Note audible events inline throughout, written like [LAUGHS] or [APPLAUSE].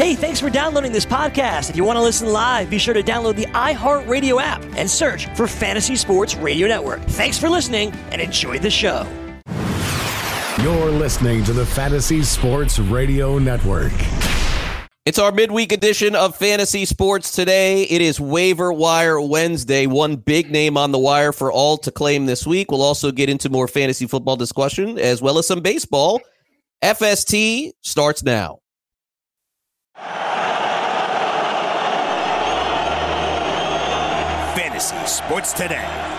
Hey, thanks for downloading this podcast. If you want to listen live, be sure to download the iHeartRadio app and search for Fantasy Sports Radio Network. Thanks for listening and enjoy the show. You're listening to the Fantasy Sports Radio Network. It's our midweek edition of Fantasy Sports today. It is Waiver Wire Wednesday. One big name on the wire for all to claim this week. We'll also get into more fantasy football discussion as well as some baseball. FST starts now. Fantasy Sports Today.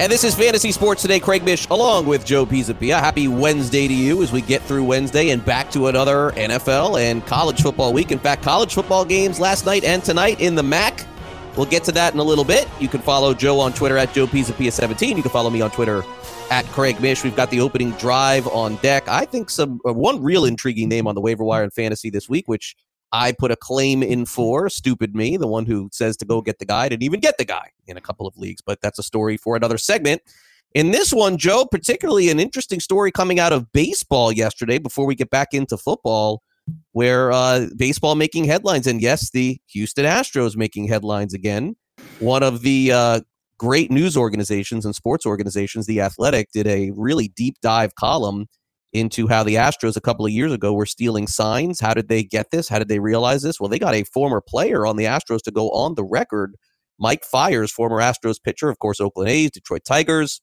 And this is Fantasy Sports Today. Craig Mish along with Joe Pisapia. Happy Wednesday to you as we get through Wednesday and back to another NFL and college football week. In fact, college football games last night and tonight in the MAC. We'll get to that in a little bit. You can follow Joe on Twitter at Joe Pisapia17. You can follow me on Twitter at Craig Mish. We've got the opening drive on deck. I think some uh, one real intriguing name on the waiver wire in fantasy this week, which I put a claim in for. Stupid me, the one who says to go get the guy, didn't even get the guy in a couple of leagues. But that's a story for another segment. In this one, Joe, particularly an interesting story coming out of baseball yesterday before we get back into football, where uh, baseball making headlines. And yes, the Houston Astros making headlines again. One of the uh, great news organizations and sports organizations, The Athletic, did a really deep dive column into how the Astros a couple of years ago were stealing signs. How did they get this? How did they realize this? Well, they got a former player on the Astros to go on the record. Mike Fiers, former Astros pitcher, of course, Oakland A's, Detroit Tigers.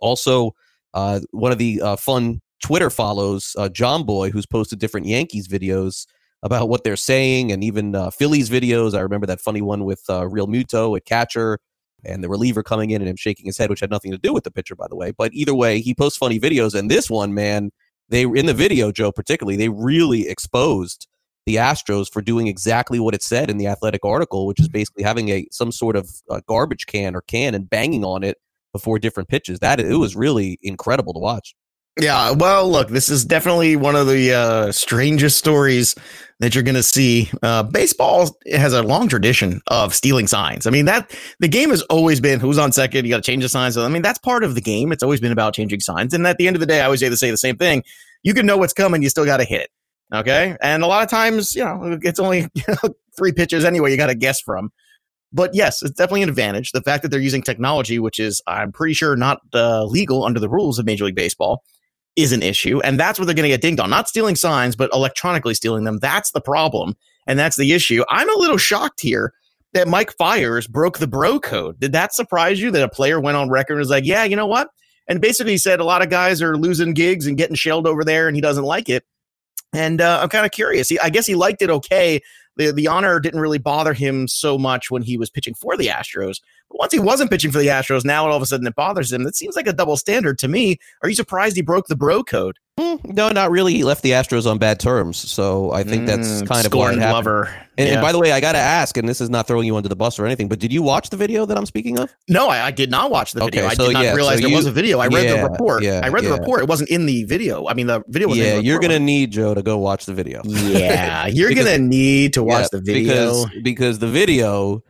Also, uh, one of the uh, fun Twitter follows, uh, Jomboy, who's posted different Yankees videos about what they're saying and even uh, Phillies videos. I remember that funny one with uh, Realmuto at catcher and the reliever coming in and him shaking his head, which had nothing to do with the pitcher, by the way. But either way, he posts funny videos. And this one, man, they in the video, Joe, particularly, they really exposed the Astros for doing exactly what it said in the athletic article, which is basically having a some sort of uh, garbage can or can and banging on it before different pitches. That it was really incredible to watch. Yeah, well, look, this is definitely one of the uh, strangest stories that you're going to see. Uh, baseball has a long tradition of stealing signs. I mean, that the game has always been who's on second, you got to change the signs. I mean, that's part of the game. It's always been about changing signs. And at the end of the day, I always say to say the same thing. You can know what's coming, you still got to hit it. Okay. And a lot of times, you know, it's only [LAUGHS] three pitches anyway, you got to guess from. But yes, it's definitely an advantage. The fact that they're using technology, which is, I'm pretty sure, not uh, legal under the rules of Major League Baseball is an issue. And that's where they're going to get dinged on. Not stealing signs, but electronically stealing them. That's the problem. And that's the issue. I'm a little shocked here that Mike Fiers broke the bro code. Did that surprise you that a player went on record and was like, yeah, you know what? And basically said a lot of guys are losing gigs and getting shelled over there and he doesn't like it. And uh, I'm kind of curious. He, I guess he liked it okay. The, the honor didn't really bother him so much when he was pitching for the Astros. But once he wasn't pitching for the Astros, now all of a sudden it bothers him. That seems like a double standard to me. Are you surprised he broke the bro code? Mm, no, not really. He left the Astros on bad terms, so I think that's Mm, kind of why it happened. lover. And, and by the way, I got to ask, and this is not throwing you under the bus or anything, but did you watch the video that I'm speaking of? No, I, I did not watch the video. Okay, I so did not yeah, realize so there you- was a video. I read yeah, the report. yeah, I read yeah. the report. It wasn't in the video. I mean, the video was. yeah, in the you're gonna need Joe to go watch the video. Yeah, you're [LAUGHS] Because- gonna need to watch Yeah, the video. because because the video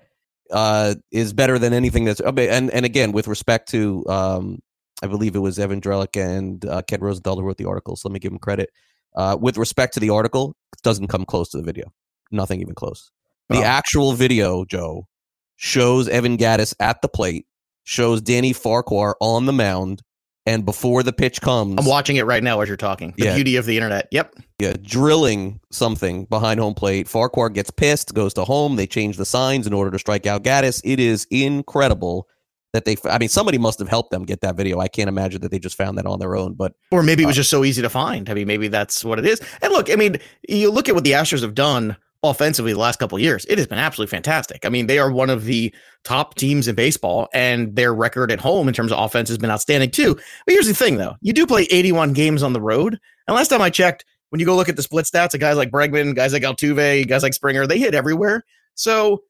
uh, is better than anything that's and and again with respect to um, I believe it was Evan Drellich and uh, Ken Rosenthal who wrote the article. So let me give him credit. Uh, with respect to the article, it doesn't come close to the video. Nothing even close. The actual video, Joe, shows Evan Gattis at the plate, shows Danny Farquhar on the mound, and before the pitch comes, I'm watching it right now as you're talking. The Yeah. beauty of the internet. Yep. yeah, drilling something behind home plate. Farquhar gets pissed, goes to home. They change the signs in order to strike out Gattis. It is incredible that they. I mean, somebody must have helped them get that video. I can't imagine that they just found that on their own. But Or maybe it was Uh, just so easy to find. I mean, maybe that's what it is. And look, I mean, you look at what the Astros have done offensively the last couple of years. It has been absolutely fantastic. I mean, they are one of the top teams in baseball, and their record at home in terms of offense has been outstanding too. But here's the thing, though: you do play 81 games on the road. And last time I checked, when you go look at the split stats of guys like Bregman, guys like Altuve, guys like Springer, they hit everywhere. So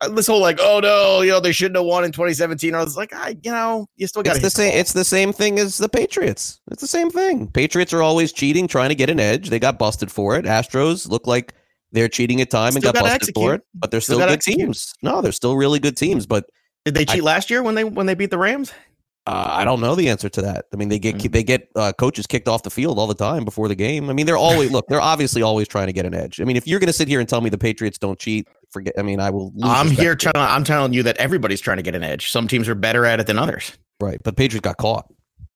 uh, this whole like, oh no, you know they shouldn't have won in 2017. I was like, I, you know, you still got It's the same. It's the same thing as the Patriots. It's the same thing. Patriots are always cheating, trying to get an edge. They got busted for it. Astros look like they're cheating at time and Still got gotta busted for it, but they're Still still, good execute. teams. No, they're still really good teams. But Did they cheat last year when they when they beat the Rams? uh, I don't know the answer to that. I mean, they get Mm. they get uh, coaches kicked off the field all the time before the game. I mean, they're always look. They're obviously always trying to get an edge. I mean, if you're going to sit here and tell me the Patriots don't cheat, forget. I mean, I will. Lose I'm here trying. I'm telling you that everybody's trying to get an edge. Some teams are better at it than others. right, but Patriots got caught.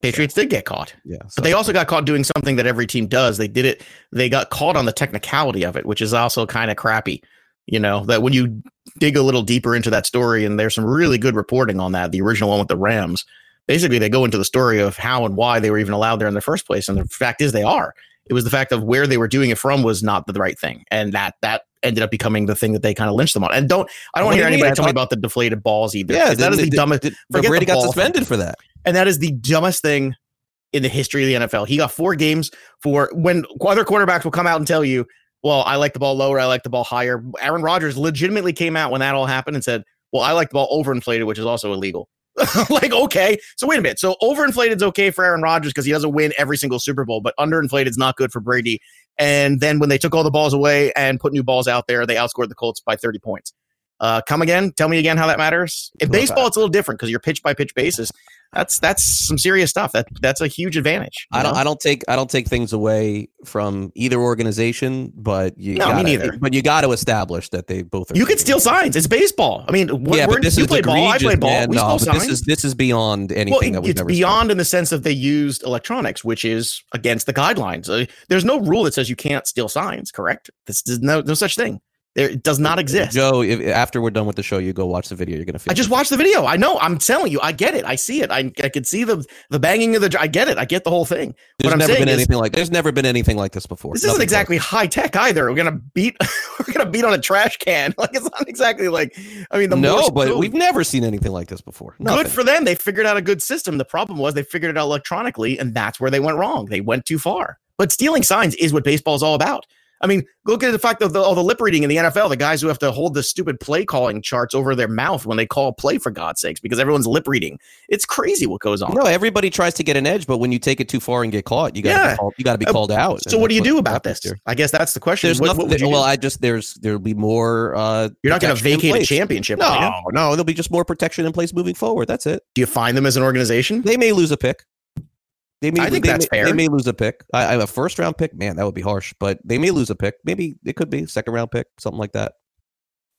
Patriots did get caught. Yeah, But they also got caught doing something that every team does. They did it. They got caught on the technicality of it, which is also kind of crappy. You know that when you dig a little deeper into that story, and there's some really good reporting on that. The original one with the Rams. Basically, they go into the story of how and why they were even allowed there in the first place. And the fact is, they are. It was the fact of where they were doing it from was not the right thing, and that that ended up becoming the thing that they kind of lynched them on. And don't I don't want to hear anybody tell me about the deflated balls either. yeah, that is the dumbest. did- forget the Brady got ball thing. suspended for that. And that is the dumbest thing in the history of the NFL. He got four games for when other quarterbacks will come out and tell you, well, I like the ball lower, I like the ball higher. Aaron Rodgers legitimately came out when that all happened and said, well, I like the ball overinflated, which is also illegal. [LAUGHS] like, okay. So wait a minute. So overinflated is okay for Aaron Rodgers because he doesn't win every single Super Bowl, but underinflated is not good for Brady. And then when they took all the balls away and put new balls out there, they outscored the Colts by 30 points. Uh, come again. Tell me again how that matters. In baseball, that. it's a little different because you're pitch by pitch basis. That's that's some serious stuff. That that's a huge advantage. I don't. know? I don't take. I don't take things away from either organization, but you. No, me gotta, neither. But you got to establish that they both are. You can steal signs. It's baseball. I mean, what, yeah, we're- but this you is play ball. I play ball. man. we no, stole but this is this is beyond anything well, that it- we've it's never seen. beyond in the sense that they used electronics, which is against the guidelines. Uh, there's no rule that says you can't steal signs. Correct? This is no no such thing. There it does not exist. Joe, if, after we're done with the show, you go watch the video. You're gonna feel. I just watched the video. I know. I'm telling you. I get it. I see it. I, I can see the the banging of the. I get it. I get the whole thing. There's what I'm never been is- anything like. There's never been anything like this before. This Nothing isn't close. exactly high tech either. We're gonna beat. [LAUGHS] we're gonna beat on a trash can. [LAUGHS] Like it's not exactly like. I mean, the no, but we've never seen anything like this before. Nothing. good for them. They figured out a good system. The problem was they figured it out electronically, and that's where they went wrong. They went too far. But stealing signs is what baseball is all about. I mean, look at the fact of the, all the lip reading in the NFL. The guys who have to hold the stupid play calling charts over their mouth when they call a play, for God's sakes, because everyone's lip reading. It's crazy what goes on. No, everybody tries to get an edge, but when you take it too far and get caught, you got to Yeah. be called, you got to be Uh, called out. so what do you do about this? I guess that's the question. There's What- nothing. what well, do? I just there's there'll be more. uh You're not going to vacate a championship. No, no, there'll be just more protection in place moving forward. That's it. Do you find them as an organization? They may lose a pick. They may, I think they that's may, fair. They may lose a pick. I, I a first round pick. Man, that would be harsh. But they may lose a pick. Maybe it could be second round pick, something like that.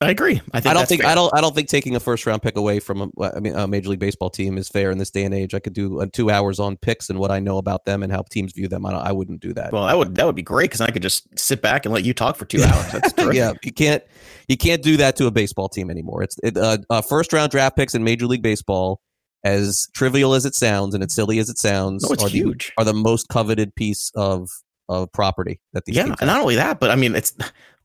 I agree. I think I don't think fair. I don't I don't think taking a first round pick away from a, I mean a major league baseball team is fair in this day and age. I could do uh, two hours on picks and what I know about them and how teams view them. I, don't, I wouldn't do that. Well, that would that would be great because I could just sit back and let you talk for two [LAUGHS] hours. That's terrific. yeah, you can't you can't do that to a baseball team anymore. It's it, uh, uh, first round draft picks in Major League Baseball, as trivial as it sounds and as silly as it sounds, No, it's are the, huge. are the most coveted piece of of property that these Yeah, and have. not only that, but I mean, it's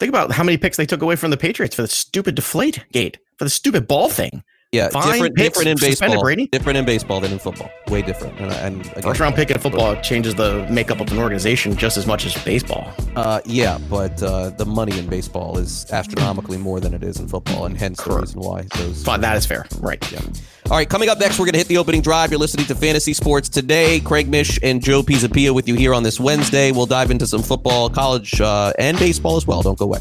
think about how many picks they took away from the Patriots for the stupid deflate gate for the stupid ball thing. Yeah, fine different different in baseball, Brady. different in baseball than in football, way different. And, and again, First round pick in football changes the makeup of an organization just as much as baseball. Uh, yeah, but uh, the money in baseball is astronomically more than it is in football, and hence the reason why those. Fine, that is fair. Right. Yeah. All right, coming up next, we're going to hit the opening drive. You're listening to Fantasy Sports today. Craig Mish and Joe Pisapia with you here on this Wednesday. We'll dive into some football, college, uh, and baseball as well. Don't go away.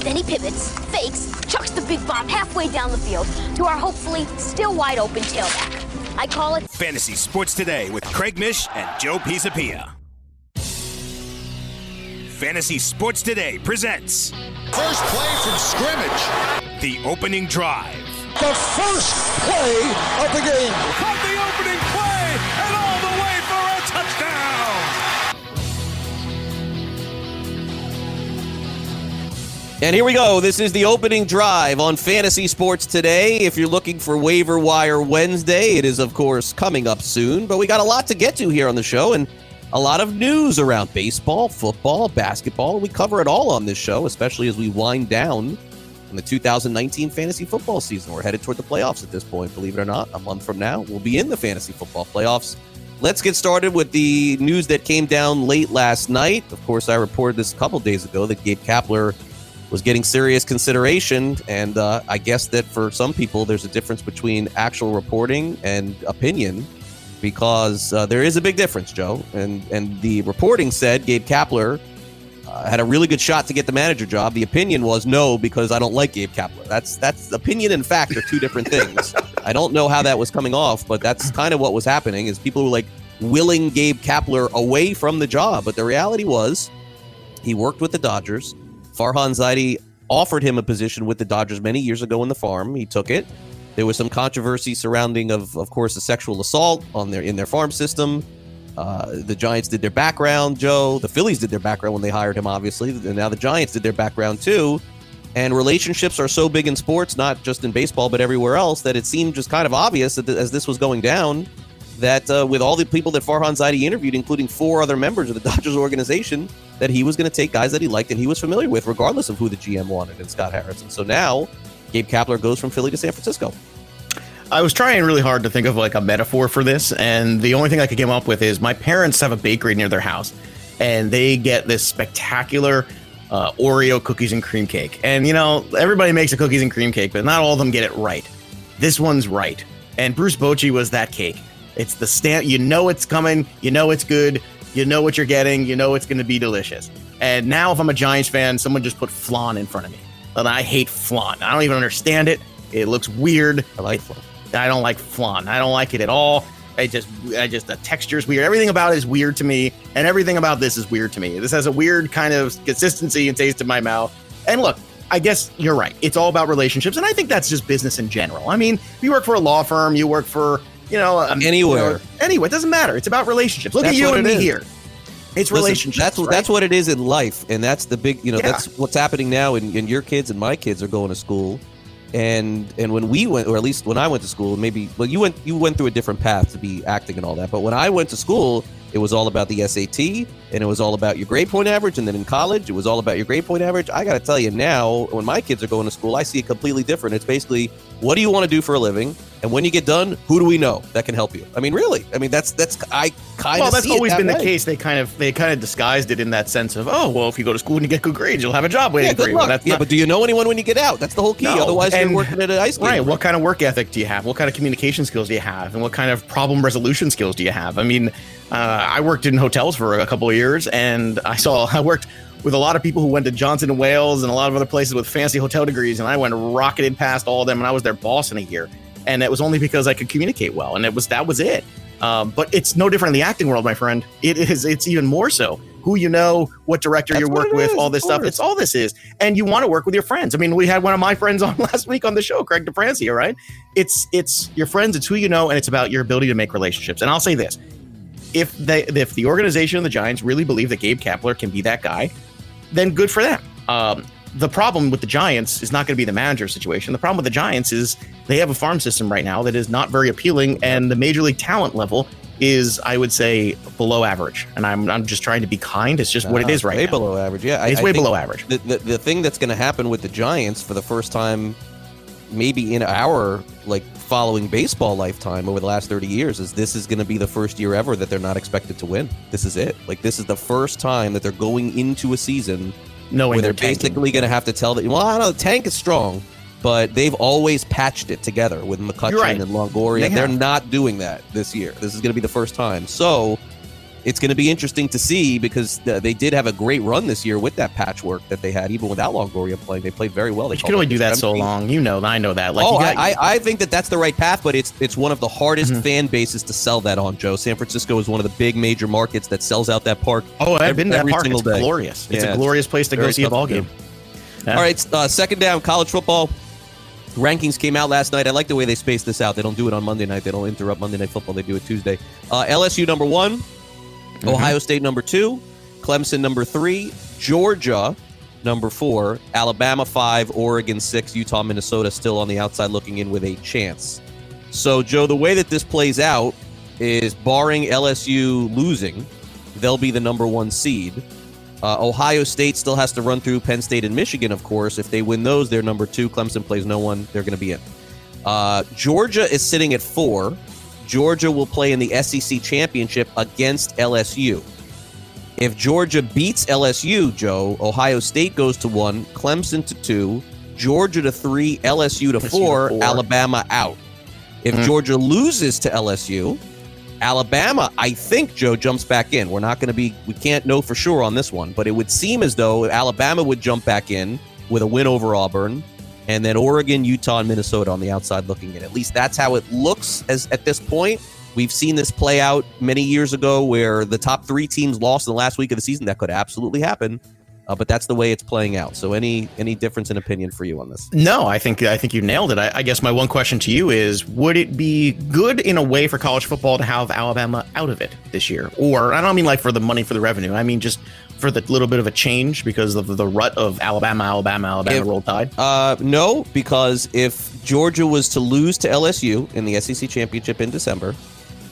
Then he pivots, fakes, chucks the big bomb halfway down the field to our hopefully still wide open tailback. I call it Fantasy Sports Today with Craig Mish and Joe Pisapia. Fantasy Sports Today presents First play from scrimmage. the opening drive. The first play of the game. Caught the opening play And here we go. This is the opening drive on Fantasy Sports today. If you're looking for Waiver Wire Wednesday, it is, of course, coming up soon. But we got a lot to get to here on the show and a lot of news around baseball, football, basketball. We cover it all on this show, especially as we wind down in the 2019 fantasy football season. We're headed toward the playoffs at this point, believe it or not. A month from now, we'll be in the fantasy football playoffs. Let's get started with the news that came down late last night. Of course, I reported this a couple days ago that Gabe Kapler was getting serious consideration. And uh, I guess that for some people, there's a difference between actual reporting and opinion because uh, there is a big difference, Joe. And and the reporting said Gabe Kapler uh, had a really good shot to get the manager job. The opinion was no because I don't like Gabe Kapler. That's that's opinion and fact are two different things. [LAUGHS] I don't know how that was coming off, but that's kind of what was happening. Is people were like willing Gabe Kapler away from the job, but the reality was he worked with the Dodgers. Farhan Zaidi offered him a position with the Dodgers many years ago in the farm. He took it. There was some controversy surrounding, of of course, a sexual assault on their in their farm system. Uh, the Giants did their background, Joe. The Phillies did their background when they hired him, obviously. And now the Giants did their background too. And relationships are so big in sports, not just in baseball, but everywhere else, that it seemed just kind of obvious that th- as this was going down, that uh, with all the people that Farhan Zaidi interviewed, including four other members of the [LAUGHS] Dodgers organization, that he was going to take guys that he liked and he was familiar with, regardless of who the GM wanted in Scott Harrison. So now Gabe Kapler goes from Philly to San Francisco. I was trying really hard to think of like a metaphor for this, and the only thing I could come up with is my parents have a bakery near their house, and they get this spectacular uh, Oreo cookies and cream cake. And you know, everybody makes a cookies and cream cake, but not all of them get it right. This one's right, and Bruce Bochy was that cake. It's the stamp. You know it's coming. You know it's good. You know what you're getting. You know it's going to be delicious. And now, if I'm a Giants fan, someone just put flan in front of me, and I hate flan. I don't even understand it. It looks weird. I like flan. I don't like flan. I don't like it at all. I just, I just, the texture's weird. Everything about it is weird to me, and everything about this is weird to me. This has a weird kind of consistency and taste in my mouth. And look, I guess you're right. It's all about relationships, and I think that's just business in general. I mean, you work for a law firm, you work for, you know, um, Anywhere. you know, anyway, it doesn't matter. It's about relationships. Look That's at you and me is. here. It's Listen, relationships. That's right? that's what it is in life, and that's the big. You know, Yeah. that's what's happening now. And, and your kids and my kids are going to school, and and when we went, or at least when I went to school, maybe well, you went you went through a different path to be acting and all that. But when I went to school, it was all about the SAT, and it was all about your grade point average. And then in college, it was all about your grade point average. I got to tell you now, when my kids are going to school, I see it completely different. It's basically what do you want to do for a living, and when you get done, who do we know that can help you? I mean, really? I mean, that's that's I kind of well, that's always that been the case. They kind of they kind of disguised it in that sense of, oh, well, if you go to school and you get good grades, you'll have a job waiting Yeah, for you. yeah, not- but do you know anyone when you get out? That's the whole key. No. Otherwise, And- you're working at an ice cream. Right. What kind of work ethic do you have? What kind of communication skills do you have? And what kind of problem resolution skills do you have? I mean, uh, I worked in hotels for a couple of years, and I saw [LAUGHS] I worked with a lot of people who went to Johnson and Wales and a lot of other places with fancy hotel degrees, and I went rocketed past all of them, and I was their boss in a year. And it was only because I could communicate well, and it was that was it. Um, but it's no different in the acting world, my friend. It is. It's even more so. Who you know, what director That's you work with, is, all this stuff. It's all this is, and you want to work with your friends. I mean, we had one of my friends [LAUGHS] on last week on the show, Craig DeFranci. right? it's it's your friends, it's who you know, and it's about your ability to make relationships. And I'll say this: if they if the organization of the Giants really believe that Gabe Kapler can be that guy, then good for them. Um, the problem with the Giants is not going to be the manager situation. The problem with the Giants is they have a farm system right now that is not very appealing, and the major league talent level is, I would say, below average. And I'm I'm just trying to be kind. It's just what it is right way now. below average. Yeah, It's way below average. The, the the thing that's going to happen with the Giants for the first time, maybe in our like following baseball lifetime over the last thirty years, is this is going to be the first year ever that they're not expected to win. This is it. Like this is the first time that they're going into a season Knowing where they're, they're basically going to have to tell that. Well, I don't know. The tank is strong. But they've always patched it together with McCutchen right. and Longoria. They They're not doing that this year. This is going to be the first time. So it's going to be interesting to see because they did have a great run this year with that patchwork that they had, even without Longoria playing. They played very well. They You can only do that so long. You know, I know that. Like, oh, you got, I, I think that that's the right path, but it's it's one of the hardest Mm-hmm. fan bases to sell that on. Joe, San Francisco is one of the big major markets that sells out that park. oh, I've every- been to that park. It's day. glorious. It's Yeah, a glorious place to go see a ball game. Yeah. All right, uh, second down, college football. Rankings came out last night. I like the way they spaced this out. They don't do it on Monday night. They don't interrupt Monday Night Football. They do it Tuesday. Uh, LSU number one, Mm-hmm. Ohio State number two, Clemson number three, Georgia number four, Alabama five, Oregon six, Utah, Minnesota still on the outside looking in with a chance. So, Joe, the way that this plays out is barring LSU losing, they'll be the number one seed. Uh, Ohio State still has to run through Penn State and Michigan, of course. If they win those, they're number two. Clemson plays no one. They're going to be in. Uh, Georgia is sitting at four. Georgia will play in the SEC championship against LSU. If Georgia beats LSU, Joe, Ohio State goes to one, Clemson to two, Georgia to three, LSU to four, four. Alabama out. If Mhm. Georgia loses to LSU, Alabama, I think Joe jumps back in. We're not going to be, we can't know for sure on this one, but it would seem as though Alabama would jump back in with a win over Auburn, and then Oregon, Utah, and Minnesota on the outside looking in. At least that's how it looks as at this point. We've seen this play out many years ago where the top three teams lost in the last week of the season. That could absolutely happen. Uh, but that's the way it's playing out. So any any difference in opinion for you on this? No, I think I think you nailed it. I, I guess my one question to you is: Would it be good in a way for college football to have Alabama out of it this year? Or I don't mean like for the money for the revenue. I mean just for the little bit of a change because of the rut of Alabama, Alabama, Alabama If- roll tide. Uh, no, because if Georgia was to lose to LSU in the SEC championship in December,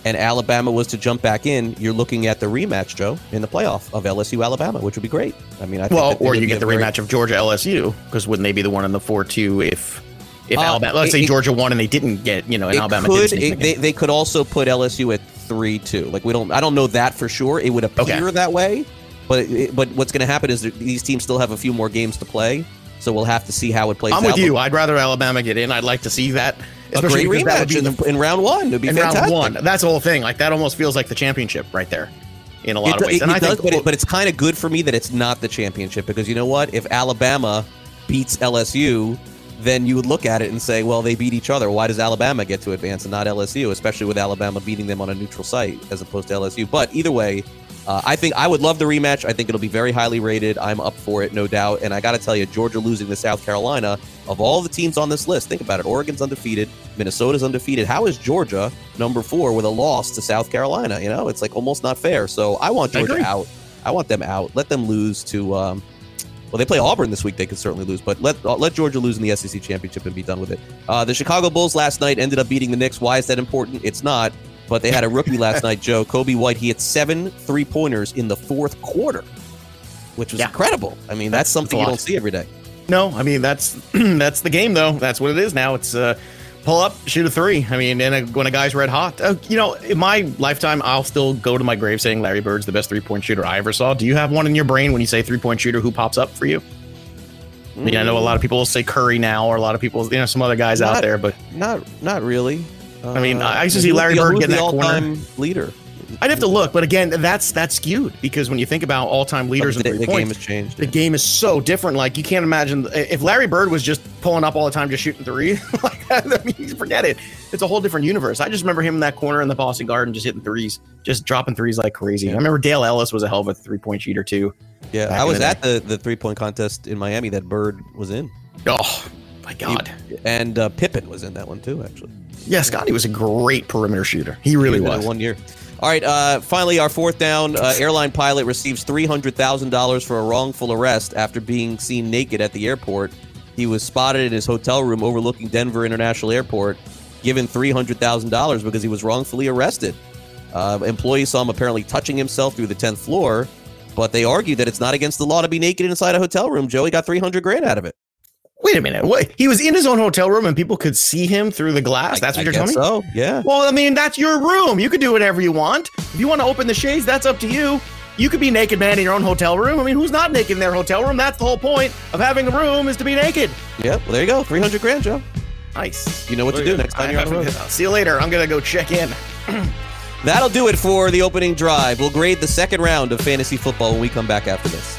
and Alabama was to jump back in, you're looking at the rematch, Joe, in the playoff of LSU Alabama, which would be great. I mean, I think Well, or you get the very- rematch of Georgia LSU because wouldn't they be the one in the four two if if Uh, Alabama? Let's it- say Georgia won and they didn't get you know and Alabama could, didn't. it- they, they could also put LSU at three two. Like we don't, I don't know that for sure. It would appear that way, but it, but what's going to happen is these teams still have a few more games to play, so we'll have to see how it plays. I'm with you. I'd rather Alabama get in. I'd like to see that. A great because that would rematch in, the- in round one. It'd be in fantastic. round one. That's the whole thing. Like that almost feels like the championship right there, in a lot It, of ways. it- and it I does, think, but, it, but it's kind of good for me that it's not the championship because you know what? If Alabama beats LSU, then you would look at it and say, well, they beat each other. Why does Alabama get to advance and not LSU? Especially with Alabama beating them on a neutral site as opposed to LSU. But either way, uh, I think I would love the rematch. I think it'll be very highly rated. I'm up for it, no doubt. And I got to tell you, Georgia losing to South Carolina, of all the teams on this list, think about it. Oregon's undefeated, Minnesota's undefeated. How is Georgia number four with a loss to South Carolina? You know, it's like almost not fair. So I want Georgia agree. out. I want them out. Let them lose to. Um, well, they play Auburn this week. They could certainly lose, but let uh, let Georgia lose in the SEC championship and be done with it. Uh, the Chicago Bulls last night ended up beating the Knicks. Why is that important? It's not. But they had a rookie last [LAUGHS] night, Joe Coby White. He hit seven three pointers in the fourth quarter, which was Yeah. incredible. I mean, that's, That's- something that's you don't see every day. No, I mean that's [CLEARS THROAT] that's the game though. That's what it is now. It's uh, pull up, shoot a three. I mean, and uh, when a guy's red hot, uh, you know, in my lifetime, I'll still go to my grave saying Larry Bird's the best three point shooter I ever saw. Do you have one in your brain when you say three point shooter? Who pops up for you? I mean, I know a lot of people will say Curry now, or a lot of people, you know, some other guys out there, but Not not really. I mean, I used to see Larry Bird get that corner. leader. I'd have to look. But again, that's that's skewed because when you think about all time leaders the, in three the points, game has changed. the game is so different. Like you can't imagine if Larry Bird was just pulling up all the time, just shooting three. [LAUGHS] like that, I mean, forget it. It's a whole different universe. I just remember him in that corner in the Boston Garden, just hitting threes, just dropping threes like crazy. I remember Dale Ellis was a hell of a three point shooter too. Yeah, I was the at the, the three point contest in Miami that Bird was in. Oh my God! And uh, Pippen was in that one too, actually. Yeah, Scotty was a great perimeter shooter. He really He was. One year. All right. Uh, finally, our fourth down. Uh, airline pilot receives three hundred thousand dollars for a wrongful arrest after being seen naked at the airport. He was spotted in his hotel room overlooking Denver International Airport, given three hundred thousand dollars because he was wrongfully arrested. Uh, employees saw him apparently touching himself through the tenth floor, but they argued that it's not against the law to be naked inside a hotel room. Joey got three hundred grand out of it. Wait a minute. What? He was in his own hotel room and people could see him through the glass. That's I what you're guess telling me. So yeah. Well, I mean, that's your room. You could do whatever you want. If you want to open the shades, that's up to you. You could be naked man in your own hotel room. I mean, who's not naked in their hotel room? That's the whole point of having a room is to be naked. Yep. Well, there you go. Three hundred grand, Joe. Nice. You know what to do next time you're on the road. See you later. I'm gonna go check in. That'll do it for the opening drive. We'll grade the second round of fantasy football when we come back after this.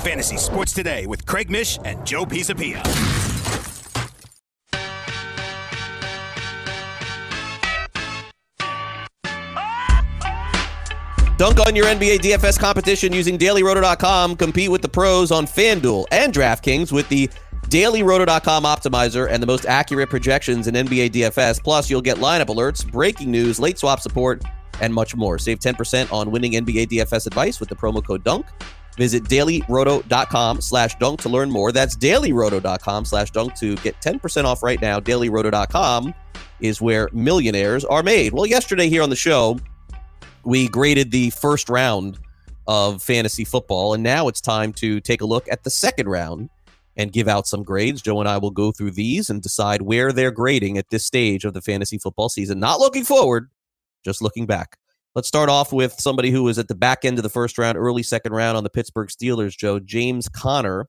Fantasy Sports Today with Craig Mish and Joe Pisapia. Dunk on your NBA DFS competition using dailyroto.com. Compete with the pros on FanDuel and DraftKings with the dailyroto.com optimizer and the most accurate projections in NBA DFS. Plus, you'll get lineup alerts, breaking news, late swap support, and much more. Save 10% on winning NBA DFS advice with the promo code DUNK. Visit dailyroto.com slash dunk to learn more. That's dailyroto.com slash dunk to get 10% off right now. Dailyroto.com is where millionaires are made. Well, yesterday here on the show, we graded the first round of fantasy football, and now it's time to take a look at the second round and give out some grades. Joe and I will go through these and decide where they're grading at this stage of the fantasy football season. Not looking forward, just looking back. Let's start off with somebody who was at the back end of the first round, early second round on the Pittsburgh Steelers, Joe. James Conner,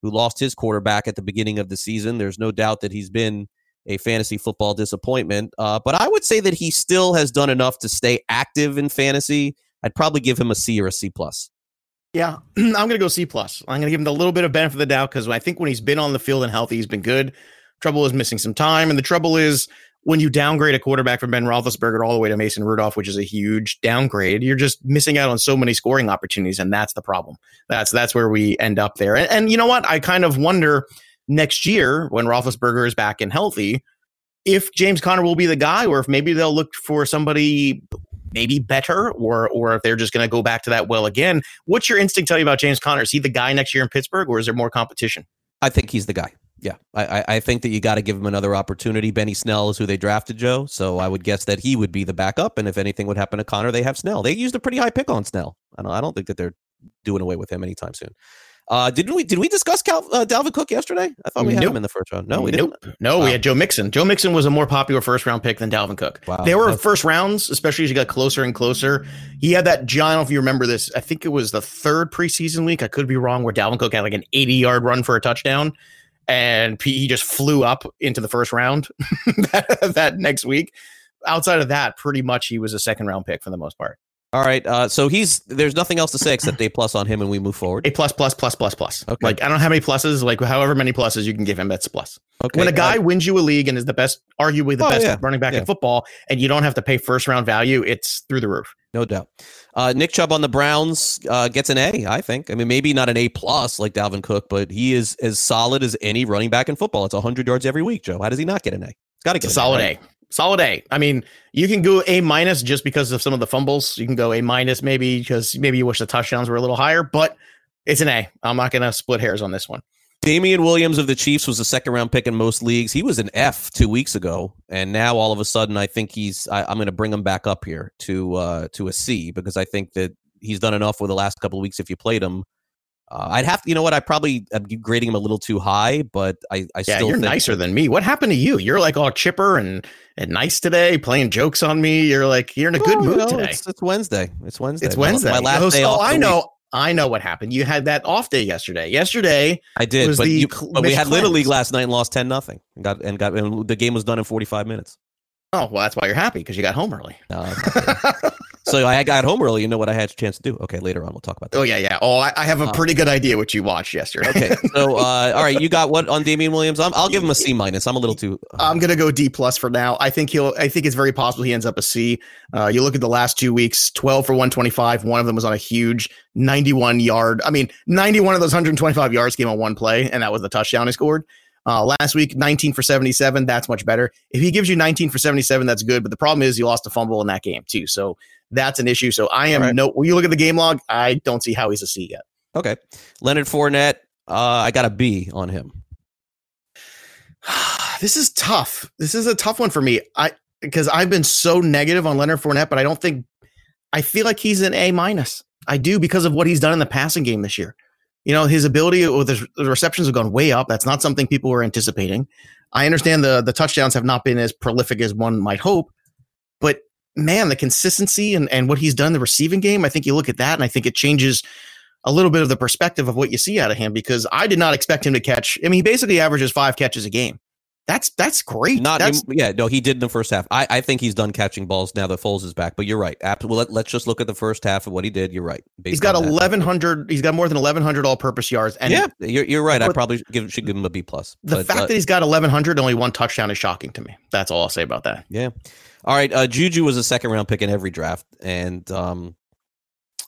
who lost his quarterback at the beginning of the season. There's no doubt that he's been a fantasy football disappointment. Uh, but I would say that he still has done enough to stay active in fantasy. I'd probably give him a C or a C plus. Yeah, [CLEARS THROAT] I'm going to go C plus. I'm going to give him the little bit of benefit of the doubt because I think when he's been on the field and healthy, he's been good. Trouble is missing some time, and the trouble is when you downgrade a quarterback from Ben Roethlisberger all the way to Mason Rudolph, which is a huge downgrade, you're just missing out on so many scoring opportunities, and that's the problem. That's that's where we end up there. And, and you know what? I kind of wonder next year when Roethlisberger is back and healthy, if James Conner will be the guy, or if maybe they'll look for somebody maybe better, or or if they're just going to go back to that well again. What's your instinct tell you about James Conner? Is he the guy next year in Pittsburgh, or is there more competition? I think he's the guy. Yeah, I, I think that you got to give him another opportunity. Benny Snell is who they drafted, Joe. So I would guess that he would be the backup. And if anything would happen to Conner, they have Snell. They used a pretty high pick on Snell. I don't, I don't think that they're doing away with him anytime soon. Uh, didn't we? Did we discuss Cal, uh, Dalvin Cook yesterday? I thought we had Nope. him in the first round. No, we nope. didn't. No, Wow. we had Joe Mixon. Joe Mixon was a more popular first round pick than Dalvin Cook. Wow. They were That's- first rounds, especially as you got closer and closer. He had that John. I don't know if you remember this. I think it was the third preseason week. I could be wrong. Where Dalvin Cook had like an 80 yard run for a touchdown, and he just flew up into the first round [LAUGHS] that, that next week. Outside of that, pretty much he was a second round pick for the most part. All right. Uh, so he's there's nothing else to say except A plus on him, and we move forward. A plus plus plus plus plus. Okay. Like I don't have many pluses. Like however many pluses you can give him, that's a plus. Okay. when a guy uh, wins you a league and is the best, arguably the Oh, best yeah. running back Yeah. in football, and you don't have to pay first round value, it's through the roof. no doubt. Uh, Nick Chubb on the Browns uh, gets an A. I think. I mean, maybe not an A plus like Dalvin Cook, but he is as solid as any running back in football. It's 100 yards every week, Joe. How does he not get an A? It's got to get a solid right? A. Solid A. I mean, you can go A minus just because of some of the fumbles. You can go A minus maybe because maybe you wish the touchdowns were a little higher, but it's an A. I'm not going to split hairs on this one. Damien Williams of the Chiefs was a second round pick in most leagues. He was an F two weeks ago, and now all of a sudden, I think he's. I, I'm going to bring him back up here to uh, to a C because I think that he's done enough with the last couple of weeks. If you played him, uh, I'd have. to, You know what? I probably I'm grading him a little too high, but I. I Yeah, still you're nicer than me. What happened to you? You're like all chipper and, and nice today, playing jokes on me. You're like you're in a good Well, you mood today. It's, it's Wednesday. It's Wednesday. It's Wednesday. My last oh, day off. I know. week. I know what happened. You had that off day yesterday. Yesterday, I did, was but, the you, but we had Little League last night and lost ten nothing. And got and got and the game was done in 45 minutes. oh well, that's why you're happy because you got home early. No, that's not true. [LAUGHS] so I got home early. You know what I had a chance to do? Okay, later on we'll talk about that. Oh yeah, yeah. Oh, I, I have a Uh, pretty good idea what you watched yesterday. Okay, [LAUGHS] so uh, all right, you got what on Damien Williams? I'm, I'll give him a C minus. I'm a little too. uh, I'm gonna go D plus for now. I think he'll. I think it's very possible he ends up a C. Uh, you look at the last two weeks: 12 for 125. One of them was on a huge 91 yard. I mean, 91 of those 125 yards came on one play, and that was the touchdown he scored. Uh, last week, 19 for 77. That's much better. If he gives you 19 for 77, that's good. But the problem is you lost a fumble in that game too, so that's an issue. So I am right. no. When you look at the game log, I don't see how he's a C yet. okay, Leonard Fournette. Uh, I got a B on him. [SIGHS] this is tough. This is a tough one for me. I because I've been so negative on Leonard Fournette, but I don't think I feel like he's an A minus. I do because of what he's done in the passing game this year. You know, his ability with his the receptions have gone way up. That's not something people were anticipating. I understand the the touchdowns have not been as prolific as one might hope, but man, the consistency and, and what he's done in the receiving game, I think you look at that and I think it changes a little bit of the perspective of what you see out of him because I did not expect him to catch. I mean, he basically averages five catches a game. That's that's great. Not that's, yeah, no, he did in the first half. I, I think he's done catching balls now that Foles is back. But you're right. Well, let, us just look at the first half of what he did. You're right. He's got eleven hundred. He's got more than eleven hundred all-purpose yards. And yeah, you're, you're right. I probably give, should give him a B plus. The but, fact uh, that he's got eleven hundred only one touchdown is shocking to me. That's all I'll say about that. Yeah. All right. Uh, Juju was a second round pick in every draft, and um,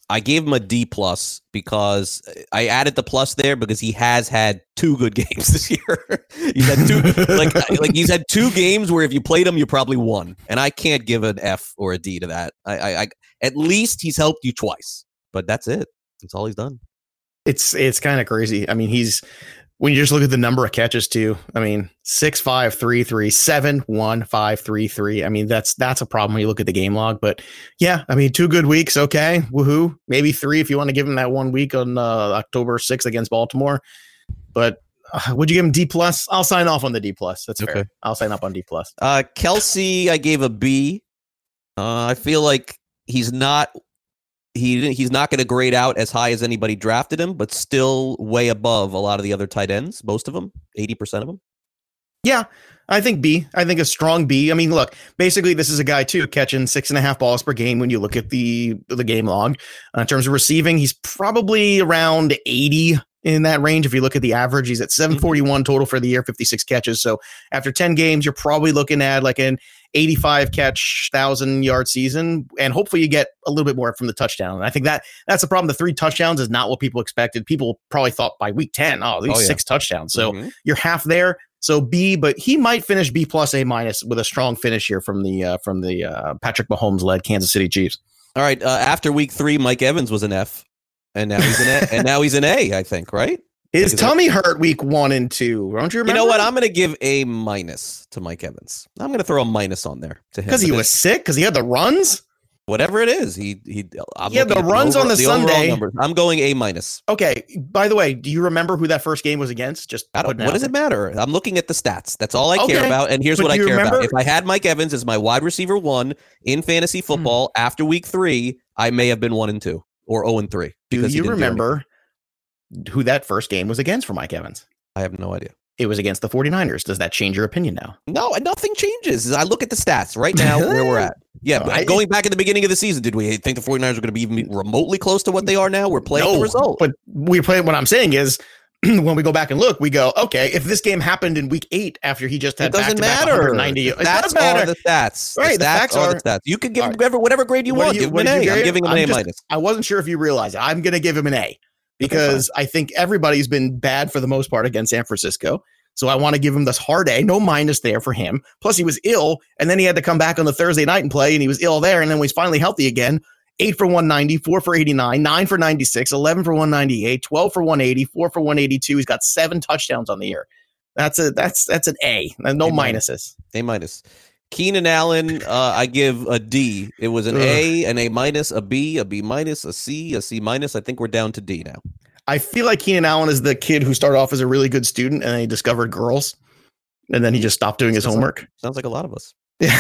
I gave him a D plus because I added the plus there because he has had two good [LAUGHS] games this year. he's had two like like he's had two games where if you played him, you probably won, and I can't give an F or a D to that. I, I, I at least he's helped you twice, but that's it. That's all he's done. It's it's kind of crazy. I mean, he's when you just look at the number of catches too, I mean, six, five, three, three, seven, one, five, three, three. I mean, that's that's a problem when you look at the game log. But yeah, I mean, two good weeks, okay, woohoo. Maybe three if you want to give him that one week on uh, October sixth against Baltimore. But uh, would you give him D plus? I'll sign off on the D plus. That's okay. fair. I'll sign up on D plus. Uh, Kelce, I gave a B. Uh, I feel like he's not he he's not going to grade out as high as anybody drafted him, but still way above a lot of the other tight ends. Most of them, eighty percent of them. Yeah, I think B. I think a strong B. I mean, look, basically, this is a guy too catching six and a half balls per game. When you look at the the game log, uh, in terms of receiving, he's probably around eighty in that range. If you look at the average, he's at mm-hmm. 741 total for the year, 56 catches. So after 10 games, you're probably looking at like an 85 catch, thousand yard season, and hopefully you get a little bit more from the touchdown. And I think that that's the problem. The three touchdowns is not what people expected. People probably thought by week 10, oh, these oh, yeah. six touchdowns. So mm-hmm. you're half there. So B, but he might finish B plus A minus with a strong finish here from the uh, from the uh, Patrick Mahomes led Kansas City Chiefs. All right. Uh, after week three, Mike Evans was an F, and now he's an A, and now he's an A. I think right. His tummy hurt week one and two. Don't you remember? You know what? I'm going to give a minus to Mike Evans. I'm going to throw a minus on there to him because he was sick. Because he had the runs. Whatever it is, he he. I'm yeah, the runs the over, on the, the Sunday. I'm going a minus. Okay. By the way, do you remember who that first game was against? Just I don't. what does it matter? I'm looking at the stats. That's all I okay. care about. And here's but what I care remember? about. If I had Mike Evans as my wide receiver one in fantasy hmm. football hmm. after week three, I may have been one and two or zero oh and three. Do you remember? Who that first game was against for Mike Evans? I have no idea. It was against the 49ers. Does that change your opinion now? No, nothing changes. I look at the stats right now [LAUGHS] where we're at. Yeah, no, I, going back at the beginning of the season, did we think the 49ers were going to be even remotely close to what they are now? We're playing no, the result. But we play what I'm saying is [CLEARS THROAT] when we go back and look, we go, okay, if this game happened in week eight after he just had it doesn't matter. Ninety, that's matter. the stats. Right, the, the facts are, the stats. You can give him whatever, whatever grade you what want. You, give him an A. I'm giving him an A minus. I wasn't sure if you realize it. I'm going to give him an A because I think everybody's been bad for the most part against San Francisco. So I want to give him this hard A, no minus there for him. Plus, he was ill, and then he had to come back on the Thursday night and play, and he was ill there. And then when he's finally healthy again, eight for 190, four for 89, nine for 96, 11 for 198, 12 for 180, four for 182. He's got seven touchdowns on the year. That's a that's that's an A. No minuses. A minus. Keenan Allen, uh, I give a D. It was an Ugh. A, an A minus, a B, a B minus, a C, a C minus. I think we're down to D now. I feel like Keenan Allen is the kid who started off as a really good student and he discovered girls, and then he just stopped doing his sounds homework. Like, sounds like a lot of us. Yeah.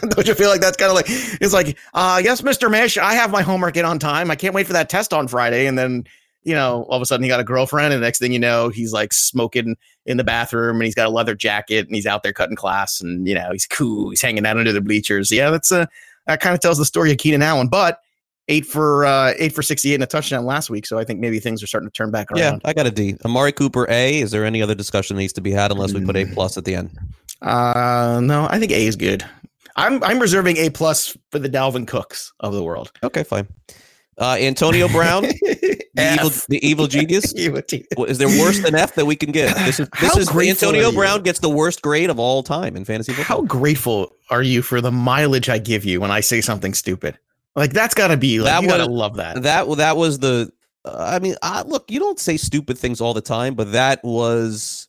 [LAUGHS] Don't you feel like that's kind of like it's like, uh, yes, Mr. Mish, I have my homework in on time. I can't wait for that test on Friday. And then you know, all of a sudden he got a girlfriend, and the next thing you know, he's like smoking in the bathroom, and he's got a leather jacket, and he's out there cutting class, and you know, he's cool, he's hanging out under the bleachers. Yeah, that's a uh, that kind of tells the story of Keenan Allen, but. Eight for uh, eight for sixty eight and a touchdown last week, so I think maybe things are starting to turn back around. Yeah, I got a D. Amari Cooper A. Is there any other discussion that needs to be had unless we put A plus at the end? Uh, no, I think A is good. I'm I'm reserving A plus for the Dalvin Cooks of the world. Okay, fine. Uh, Antonio Brown, [LAUGHS] the, evil, the evil genius. [LAUGHS] Is there worse than F that we can get? This is this is Antonio Brown gets the worst grade of all time in fantasy football. How grateful are you for the mileage I give you when I say something stupid? Like that's got to be like that you gotta love that. That that was the. Uh, I mean, uh, look, you don't say stupid things all the time, but that was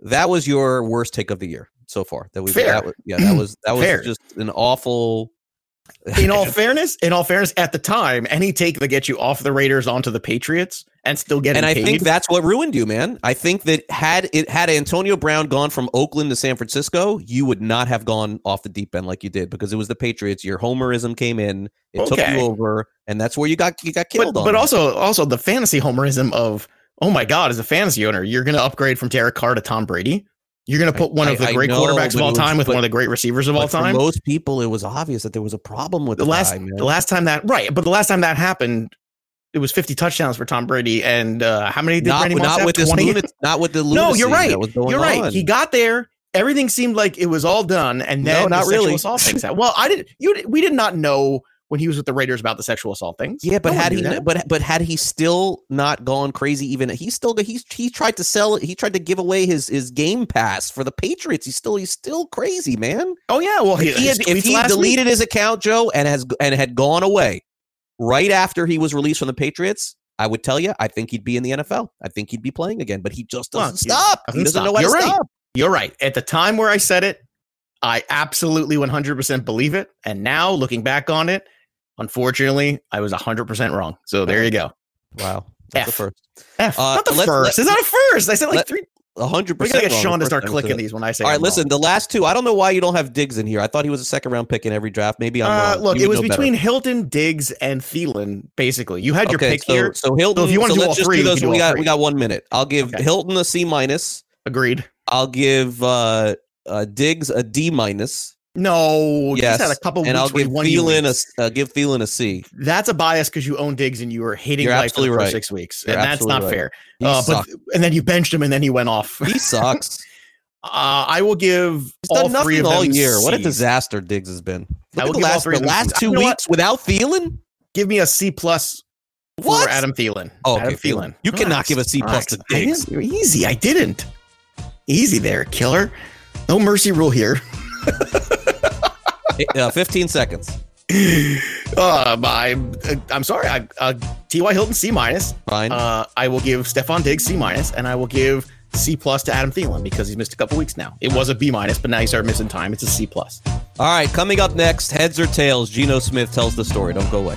that was your worst take of the year so far. That we Fair. That was, yeah, that was that was Fair. just an awful in all [LAUGHS] fairness, in all fairness, at the time, any take that gets you off the Raiders onto the Patriots and still getting and I paid, think that's what ruined you, man. I think that had it had Antonio Brown gone from Oakland to San Francisco, you would not have gone off the deep end like you did because it was the Patriots. Your homerism came in, it took you over, and that's where you got you got killed but, on. but also also the fantasy homerism of oh my god, as a fantasy owner, you're going to upgrade from Derek Carr to Tom Brady. You're going to put one I- of the I great know, quarterbacks of all was- time with but- one of the great receivers of all time. most people, it was obvious that there was a problem with the last guy, the last time that right, but the last time that happened, it was 50 touchdowns for Tom Brady, and uh, how many did not, Randy Moss not have? with this 20? lunatic, not with the [LAUGHS] No, you're right. that was going You're right. on. He got there. Everything seemed like it was all done, and No, then not the really. assault things. Well, I didn't. You we did not know when he was with the Raiders about the sexual assault things. Yeah, but No had he, that. but but had he still not gone crazy, even he still he's he tried to sell, he tried to give away his his game pass for the Patriots. He's still he's still crazy, man. oh yeah, well If he had, if he last week- deleted his account, Joe, and has and had gone away right after he was released from the Patriots, I would tell you, I think he'd be in the NFL. I think he'd be playing again, but he just doesn't he stop. He doesn't stop. know when You're to right. stop. You're right. At the time where I said it, I absolutely 100% believe it. And now looking back on it, unfortunately, I was 100% wrong. So there you go. Wow, that's F. first. F. Uh, not the let's- first. let- it's not a first. I said like let- three. A hundred We percent. gotta get Sean to start clicking these when I say. All right, I'm listen. wrong. The last two, I don't know why you don't have Diggs in here. I thought he was a second round pick in every draft. Maybe I'm Uh, wrong. look, You it was know better. between Hilton, Diggs, and Thielen. Basically, you had your okay, pick so, here. So Hilton. if you wanna so do all just three, do we those. We got three. we got one minute. I'll give Okay. Hilton a C minus. Agreed. I'll give uh, uh Diggs a D minus. No, Yes, had a couple and weeks I'll give Thielen a uh, give Thielen a C. That's a bias because you own Diggs and you were hating You're life for the first right. six weeks, You're and that's not right. fair. He Uh, but and then you benched him, and then he went off. He sucks. [LAUGHS] Uh, I will give He's all done three nothing of all them year. What a disaster Diggs has been. I Look will at the give all last, the last two weeks without Thielen. Give me a C plus for What? Adam Thielen. Oh, okay, Adam Thielen. You cannot give a C plus to I Diggs. didn't- Easy, I didn't. Easy there, killer. No mercy rule here. [LAUGHS] [LAUGHS] Uh, Fifteen seconds. Uh, I, I'm sorry. I, uh, T.Y. Hilton C minus. Fine. Uh, I will give Stefon Diggs C minus, and I will give C plus to Adam Thielen because he's missed a couple weeks now. It was a B minus, but now he started missing time. It's a C plus. All right, coming up next, heads or tails. Geno Smith tells the story. Don't go away.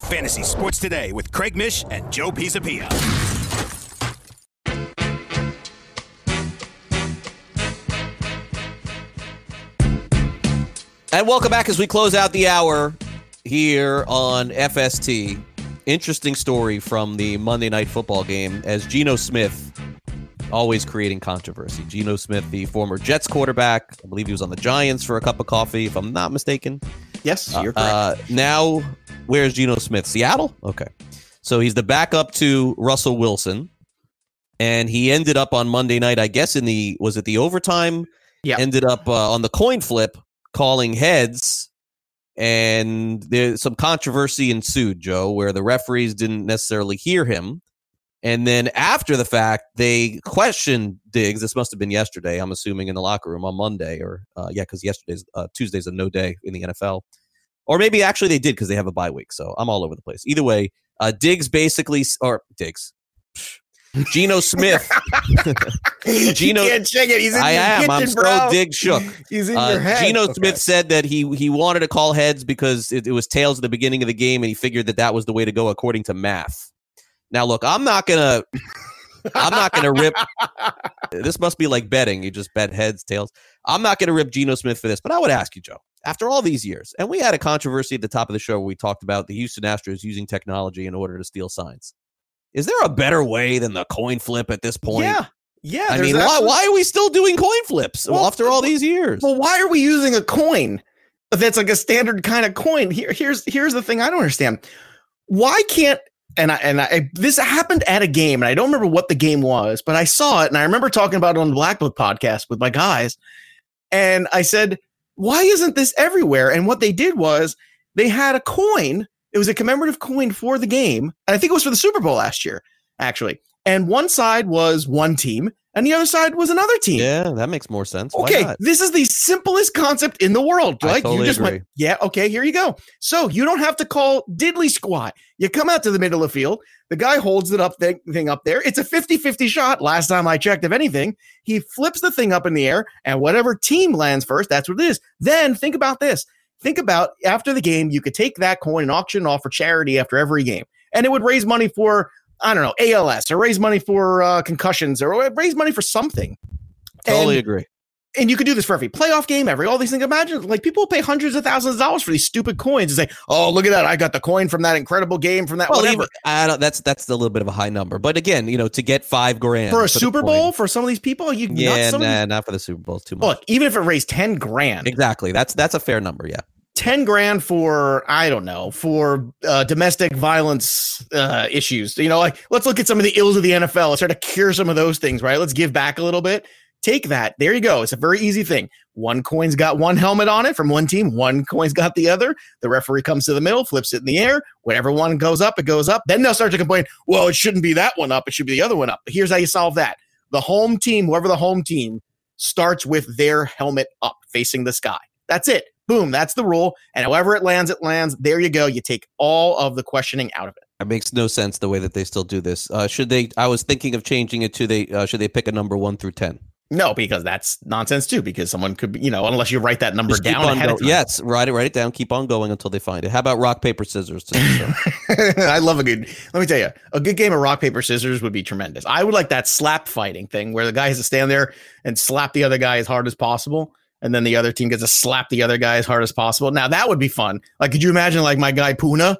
Fantasy Sports Today with Craig Mish and Joe Pisapia. And welcome back as we close out the hour here on FST. Interesting story from the Monday Night Football game as Geno Smith always creating controversy. Geno Smith, the former Jets quarterback, I believe he was on the Giants for a cup of coffee, if I'm not mistaken. Yes, Uh, you're correct. uh, now, where's Geno Smith? Seattle? Okay. So he's the backup to Russell Wilson. And he ended up on Monday night, I guess, in the, was it the overtime? Yeah. Ended up uh, on the coin flip calling heads. And there's some controversy ensued, Joe, where the referees didn't necessarily hear him. And then after the fact, they questioned Diggs. This must have been yesterday, I'm assuming, in the locker room on Monday, or uh, yeah, because yesterday's uh, Tuesday's a no day in the NFL, or maybe actually they did because they have a bye week. So I'm all over the place. Either way, uh, Diggs basically, or Diggs, [LAUGHS] Geno Smith. Geno, you can't check it. He's in I your am. I'm kitchen, so bro. Diggs shook. He's in Uh, your head. Geno Okay. Smith said that he he wanted to call heads because it, it was tails at the beginning of the game, and he figured that that was the way to go according to math. Now, look, I'm not gonna, I'm not gonna rip. [LAUGHS] This must be like betting. You just bet heads, tails. I'm not gonna rip Geno Smith for this, but I would ask you, Joe. After all these years, and we had a controversy at the top of the show where we talked about the Houston Astros using technology in order to steal signs. Is there a better way than the coin flip at this point? Yeah. Yeah. I mean, why, actually- why are we still doing coin flips Well, after all these years? Well, why are we using a coin that's like a standard kind of coin? Here, here's here's the thing I don't understand. Why can't and I and I this happened at a game, and I don't remember what the game was, but I saw it, and I remember talking about it on the Black Book podcast with my guys, and I said, "Why isn't this everywhere?" And what they did was they had a coin. It was a commemorative coin for the game, and I think it was for the Super Bowl last year, actually. And one side was one team, and the other side was another team. Yeah, that makes more sense. Why Okay, this is the simplest concept in the world. Like totally you just agree. went, yeah, okay, here you go. So you don't have to call diddly squat. You come out to the middle of the field. The guy holds it up thing, thing up there. It's a 50-50 shot. Last time I checked, if anything, he flips the thing up in the air, and whatever team lands first, that's what it is. Then think about this. Think about after the game, you could take that coin and auction it off for charity after every game, and it would raise money for I don't know ALS or raise money for uh, concussions or raise money for something. Totally And- agree. and you could do this for every playoff game, every all these things. Imagine like people pay hundreds of thousands of dollars for these stupid coins and say, "Oh, look at that! I got the coin from that incredible game from that Well, whatever." even, I don't, that's that's a little bit of a high number, but again, you know, to get five grand for a the Super coin- Bowl for some of these people, you yeah, some nah, these- not for the Super Bowl. Too much. look, even if it raised ten grand, exactly. That's that's a fair number. Yeah. 10 grand for i don't know for uh, domestic violence uh, issues. You know like let's look at some of the ills of the nfl let's try to cure some of those things right? Let's give back a little bit. Take that. There you go. It's a very easy thing. One coin's got one helmet on it from one team one coin's got the other. The referee comes to the middle flips it in the air. Whatever one goes up it goes up. Then they'll start to complain well it shouldn't be that one up. It should be the other one up. Here's how you solve that. The home team whoever the home team starts with their helmet up facing the sky. That's it Boom, that's the rule. And however it lands, it lands. There you go. You take all of the questioning out of it. It makes no sense the way that they still do this. Uh, should they? I was thinking of changing it to they. Uh, should they pick a number one through ten? No, because that's nonsense too. Because someone could be, you know, unless you write that number Just down ahead of time. Yes, write it, write it down. Keep on going until they find it. How about rock paper scissors? To [LAUGHS] I love a good. Let me tell you, a good game of rock paper scissors would be tremendous. I would like that slap fighting thing where the guy has to stand there and slap the other guy as hard as possible, and then the other team gets to slap the other guy as hard as possible. Now that would be fun. Like, could you imagine like my guy Poona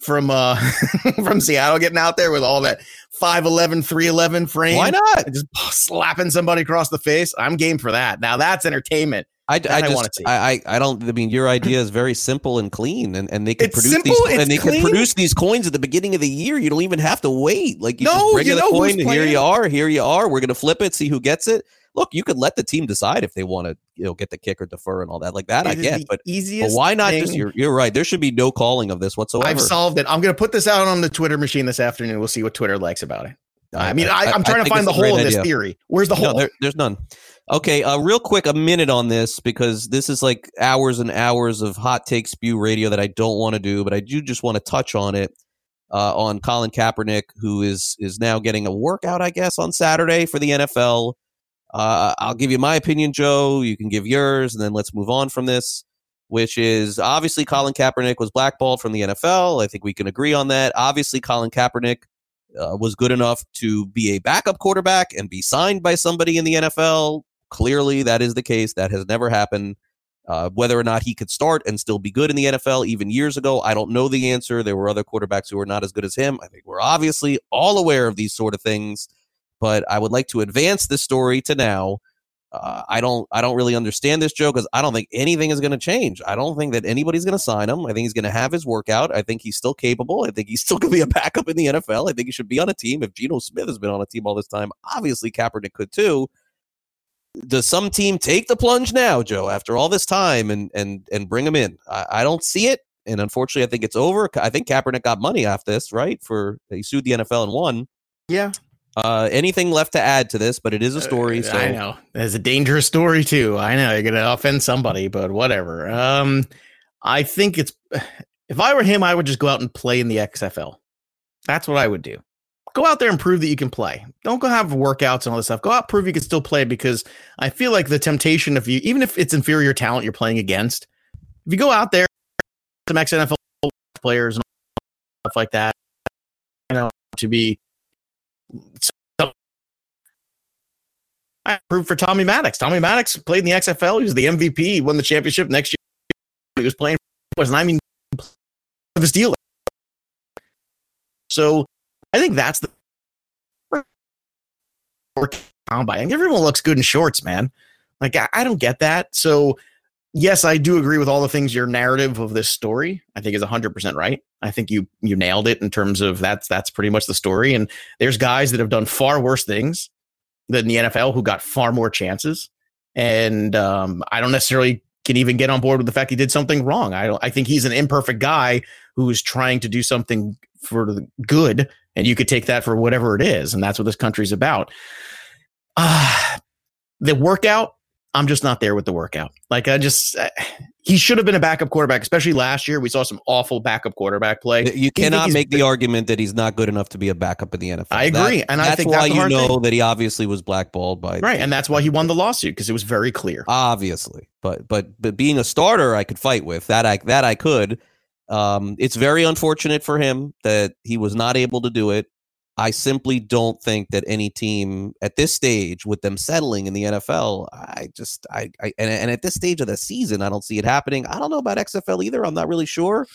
from uh [LAUGHS] from Seattle getting out there with all that 5'11, 311 frame? Why not? Just [LAUGHS] slapping somebody across the face. I'm game for that. Now that's entertainment. I, I I just. I, I don't I mean your idea is very simple and clean and, and they can It's produce simple, these and they clean. can produce these coins at the beginning of the year. You don't even have to wait. Like you No, just bring you in know coin and here you are, here you are. We're gonna flip it, see who gets it. Look, you could let the team decide if they want to, you know, get the kick or defer and all that. Like that, I It is get, but, but easiest why not just you're you're right. There should be no calling of this whatsoever. I've solved it. I'm going to put this out on the Twitter machine this afternoon. We'll see what Twitter likes about it. I mean, I, I'm trying to find the it's a great hole in this idea. theory. Where's the No, hole? there, there's none. Okay, uh, real quick, a minute on this because this is like hours and hours of hot take spew radio that I don't want to do, but I do just want to touch on it. Uh, on Colin Kaepernick, who is is now getting a workout, I guess, on Saturday for the NFL. Uh, I'll give you my opinion, Joe. You can give yours, and then let's move on from this. Which is obviously Colin Kaepernick was blackballed from the NFL. I think we can agree on that. Obviously, Colin Kaepernick uh, was good enough to be a backup quarterback and be signed by somebody in the NFL. Clearly, that is the case. That has never happened. Uh, whether or not he could start and still be good in the NFL, even years ago, I don't know the answer. There were other quarterbacks who were not as good as him. I think we're obviously all aware of these sort of things, but I would like to advance this story to now. Uh, I don't, I don't really understand this, Joe, because I don't think anything is going to change. I don't think that anybody's going to sign him. I think he's going to have his workout. I think he's still capable. I think he's still [LAUGHS] going to be a backup in the NFL. I think he should be on a team. If Geno Smith has been on a team all this time, obviously Kaepernick could too. Does some team take the plunge now, Joe, after all this time and and and bring him in? I, I don't see it, and unfortunately, I think it's over. I think Kaepernick got money off this, right? For he sued the NFL and won. Yeah. Uh, anything left to add to this? But it is a story. so Uh, I know it's a dangerous story too. I know you're going to offend somebody, but whatever. Um, I think it's [SIGHS] if I were him, I would just go out and play in the XFL. That's what I would do. Go out there and prove that you can play. Don't go have workouts and all this stuff. Go out, prove you can still play because I feel like the temptation of you, even if it's inferior talent you're playing against, if you go out there, some ex NFL players and stuff like that, you know, to be I proved for Tommy Maddox. Tommy Maddox played in the XFL. He was the MVP. He won the championship next year. He was playing for was I mean of his deal. So I think that's the combine. Everyone looks good in shorts, man. Like I, I don't get that. So yes, I do agree with all the things your narrative of this story I think is 100% right. I think you you nailed it in terms of that's that's pretty much the story and there's guys that have done far worse things than the NFL who got far more chances and um, I don't necessarily can even get on board with the fact he did something wrong. I don't I think he's an imperfect guy who is trying to do something for the good and you could take that for whatever it is and that's what this country's about. Uh, the workout I'm just not there with the workout. Like I just, uh, he should have been a backup quarterback, especially last year. We saw some awful backup quarterback play. You cannot make the argument that he's not good enough to be a backup in the NFL. I agree, That- and I that's think why that's you know thing. that he obviously was blackballed by right, and that's why he won the lawsuit because it was very clear. obviously. But but but being a starter, I could fight with that. I that I could. Um, it's very unfortunate for him that he was not able to do it. I simply don't think that any team at this stage, with them settling in the NFL, I just I, I and, and at this stage of the season, I don't see it happening. I don't know about XFL either. I'm not really sure.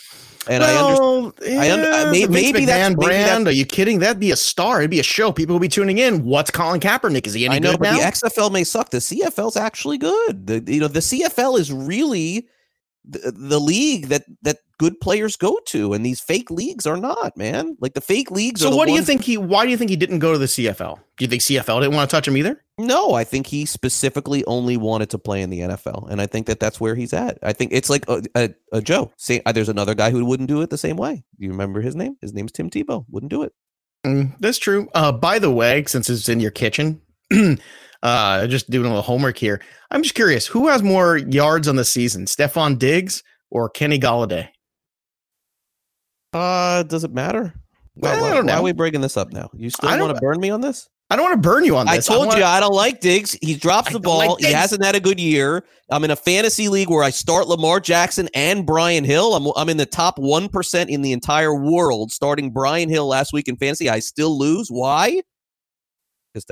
And I understand. well, I under- yeah, I- may- the maybe maybe brand. that's- Are you kidding? That'd be a star. It'd be a show. People will be tuning in. What's Colin Kaepernick? Is he any I know, good but now? the XFL may suck. The CFL's actually good. The you know the CFL is really the, the league that that good players go to, and these fake leagues are not. Man, like the fake leagues. so what do you think he? Why do you think he didn't go to the CFL? Do you think CFL didn't want to touch him either? No, I think he specifically only wanted to play in the NFL, and I think that that's where he's at. I think it's like a, a, a Joe. Say, uh, there's another guy who wouldn't do it the same way. Do you remember his name? His name's Tim Tebow. Wouldn't do it. Mm, that's true. Uh, by the way, since it's in your kitchen, [CLEARS THROAT] uh, just doing a little homework here. I'm just curious, who has more yards on the season, Stefon Diggs or Kenny Golladay? Uh, does it matter? Why, Well, I don't why know. are we bringing this up now? You still want to burn me on this? I don't want to burn you on this. I told wanna- you I don't like Diggs. He drops I the don't like ball. he hasn't had a good year. I'm in a fantasy league where I start Lamar Jackson and Brian Hill. I'm I'm in the top one percent in the entire world starting Brian Hill last week in fantasy. I still lose. Why?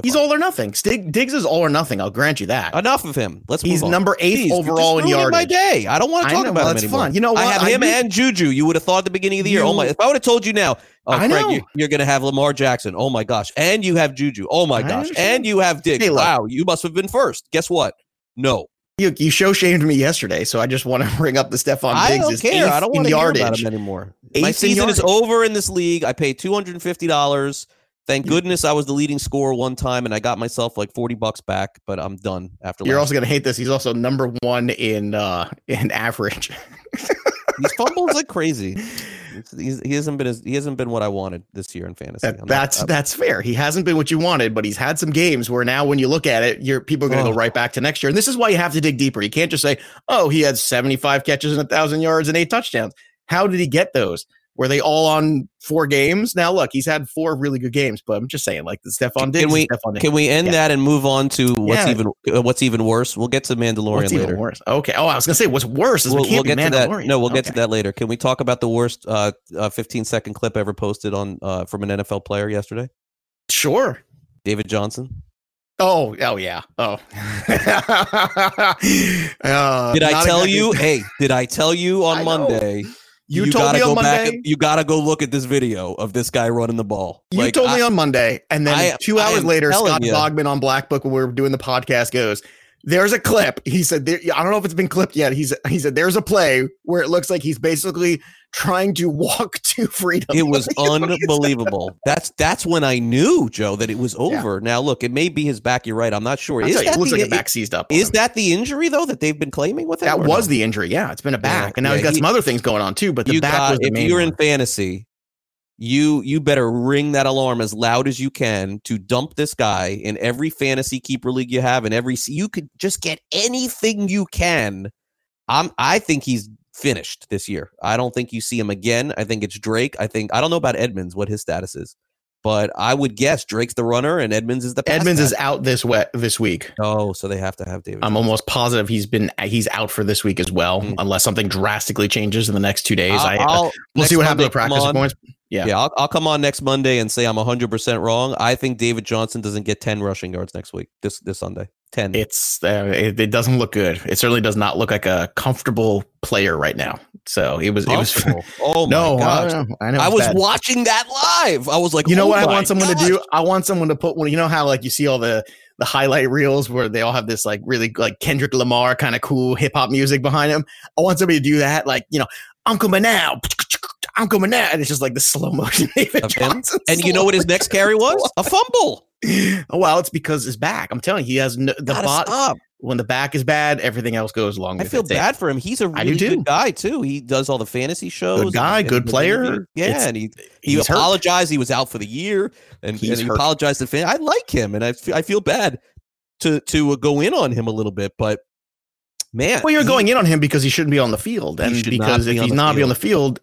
He's all or nothing. Stig, Diggs is all or nothing. I'll grant you that. enough of him. Let's. He's move on. number eighth Jeez, overall in ruining My day. I don't want to talk know, about him anymore. fine. You know what? I have I him do- and Juju. You would have thought at the beginning of the year. Oh You- my! If I would have told you now, oh, I know. you, you're going to have Lamar Jackson. Oh my gosh! And you have Juju. Oh my I gosh! understand. And you have Diggs. Hey, wow! You must have been first. Guess what? No. You, you show shamed me yesterday, so I just want to [LAUGHS] bring up the Stefon I Diggs. don't is care. I don't want to hear yardage. about him anymore. Eighth My season is over in this league. I paid two hundred and fifty dollars. Thank goodness I was the leading scorer one time, and I got myself like forty bucks back. But I'm done after. You're last also going to hate this. He's also number one in uh in average. He fumbles like crazy. [LAUGHS] He's, he hasn't been as, he hasn't been what I wanted this year in fantasy. That- I'm not- that's that's fair. He hasn't been what you wanted, but he's had some games where now when you look at it, you're people are going to Oh. go right back to next year. And this is why you have to dig deeper. You can't just say, "Oh, he had 75 catches and a thousand yards and eight touchdowns." How did he get those? Were they all on four games? Now look, he's had four really good games, but I'm just saying, like the Stefon Diggs. Can we Diggs. can we end Yeah. that and move on to what's Yeah. even uh, what's even worse? We'll get to Mandalorian What's later. worse? Okay. Oh, I was gonna say what's worse is We'll, we be get to that. Mandalorian. No, we'll get to that later. Can we talk about the worst uh, uh, 15 second clip ever posted on uh, from an NFL player yesterday? Sure. David Johnson. Oh, oh yeah. Oh. [LAUGHS] Uh, Did I tell you? [LAUGHS] Hey, did I tell you on I know. Monday? You told gotta me on go back. Monday. and- you gotta go look at this video of this guy running the ball. You Like, told me on Monday, and then I- two hours later, Scott you. Bogman on Black Book when we were doing the podcast goes, "There's a clip." He said, "I don't know if it's been clipped yet." He's he said, "There's a play where it looks like he's basically trying to walk [LAUGHS] to freedom." It was [LAUGHS] You know what he said? unbelievable. That's that's when I knew Joe that it was over. Now look, it may be his back. You're right. I'm not sure. I'll Is you, that it looks the, like a back seized up. Is him. that the injury though that they've been claiming with him? that was no? the injury? Yeah, it's been a back, Yeah, and now yeah, he's got he- some other things going on too. But the back got, was the if main you're in fantasy, you you better ring that alarm as loud as you can to dump this guy in every fantasy keeper league you have, and every you could just get anything you can. I'm I think he's finished this year. I don't think you see him again. I think it's Drake. I think I don't know about Edmonds what his status is, but I would guess Drake's the runner and Edmonds is the pass Edmonds is out this wet this week. Oh, so they have to have David. I'm almost positive he's been he's out for this week as well, Mm. unless something drastically changes in the next two days. I, I'll- we'll see what happens with practice points. Yeah. Yeah, I'll, I'll come on next Monday and say I'm 100% wrong. I think David Johnson doesn't get 10 rushing yards next week, this this Sunday. 10. It's uh, it, it doesn't look good. It certainly does not look like a comfortable player right now. So it was it was [LAUGHS] Oh my no. gosh. I, know, I, know I was bad. watching that live. I was like, You know oh what I want someone gosh. to do? I want someone to put one. You know how like you see all the the highlight reels where they all have this like really like Kendrick Lamar kind of cool hip hop music behind him. I want somebody to do that, like you know, I'm coming now. I'm coming now, and it's just like the slow motion [LAUGHS] David Johnson. And you know what his next carry [LAUGHS] was? A fumble. Oh, [LAUGHS] well, it's because his back. I'm telling you, he has no, the bot. stop. When the back is bad, everything else goes along. I feel bad for him. He's a really good guy too. He does all the fantasy shows. Good guy, and- good and player. Yeah, It's- and he he he's hurt. apologized. He was out for the year, and, and he hurt. apologized to fan. I like him, and I feel, I feel bad to to uh, go in on him a little bit, but man, Well, you're he- going in on him because he shouldn't be on the field, and because be if he's not be on the field,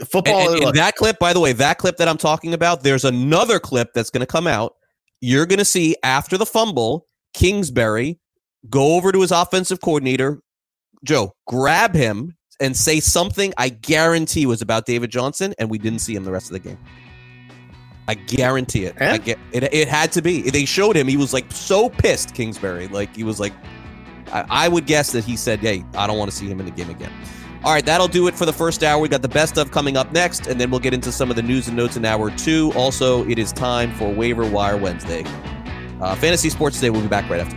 football. And, and- and that clip, by the way, that clip that I'm talking about, there's another clip that's going to come out. You're going to see after the fumble, Kingsbury go over to his offensive coordinator, Joe, grab him and say something I guarantee was about David Johnson, and we didn't see him the rest of the game. I guarantee it. I get it. It had to be. They showed him. He was like so pissed, Kingsbury. Like he was like, I, I would guess that he said, "Hey, I don't want to see him in the game again." All right, that'll do it for the first hour. We got the best of coming up next, and then we'll get into some of the news and notes in hour two. Also, it is time for Waiver Wire Wednesday. Uh, Fantasy Sports Today. We'll be back right after.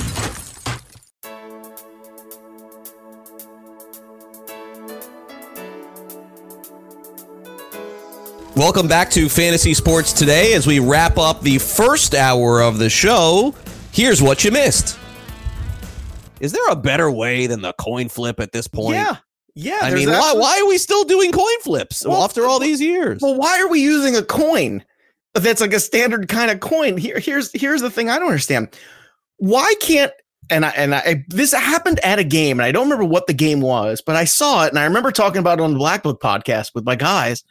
Welcome back to Fantasy Sports Today as we wrap up the first hour of the show. Here's what you missed. Is there a better way than the coin flip at this point? Yeah. Yeah. I mean, why, why are we still doing coin flips Well, after all these years? Well, why are we using a coin? That's like a standard kind of coin. Here, here's here's the thing I don't understand. Why can't and I and I this happened at a game, and I don't remember what the game was, but I saw it, and I remember talking about it on the Black Book podcast with my guys,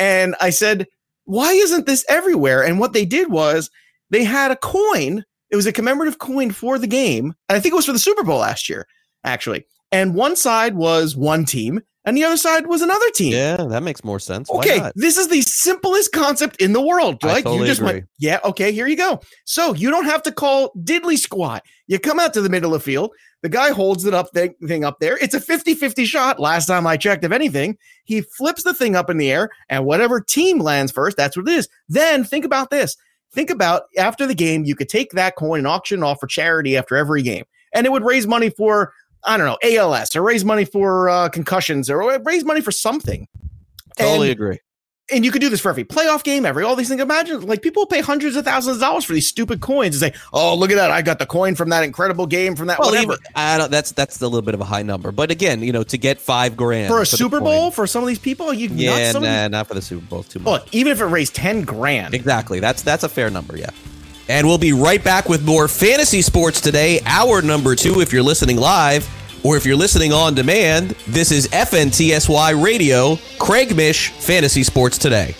and I said, "Why isn't this everywhere?" And what they did was they had a coin. It was a commemorative coin for the game, and I think it was for the Super Bowl last year, actually. And one side was one team, and the other side was another team. Yeah, that makes more sense. Why Okay, this is the simplest concept in the world. Like totally you just agree. went, yeah, okay, here you go. So you don't have to call diddly squat. You come out to the middle of the field. The guy holds it up thing, thing up there. It's a 50-50 shot. Last time I checked, if anything, he flips the thing up in the air, and whatever team lands first, that's what it is. Then think about this. Think about after the game, you could take that coin and auction it off for charity after every game, and it would raise money for I don't know ALS or raise money for uh, concussions or raise money for something. Totally And- agree. And you could do this for every playoff game, every all these things. Imagine like people pay hundreds of thousands of dollars for these stupid coins and say, "Oh, look at that! I got the coin from that incredible game from that Well, whatever." even, I don't, that's that's a little bit of a high number, but again, you know, to get five grand for a the Super coin- Bowl for some of these people, you yeah, of nah, these- not for the Super Bowl. Too much. Look, even if it raised ten grand, Exactly. That's that's a fair number, yeah. And we'll be right back with more fantasy sports today, hour number two if you're listening live, or if you're listening on demand, this is FNTSY Radio, Craig Mish, Fantasy Sports Today.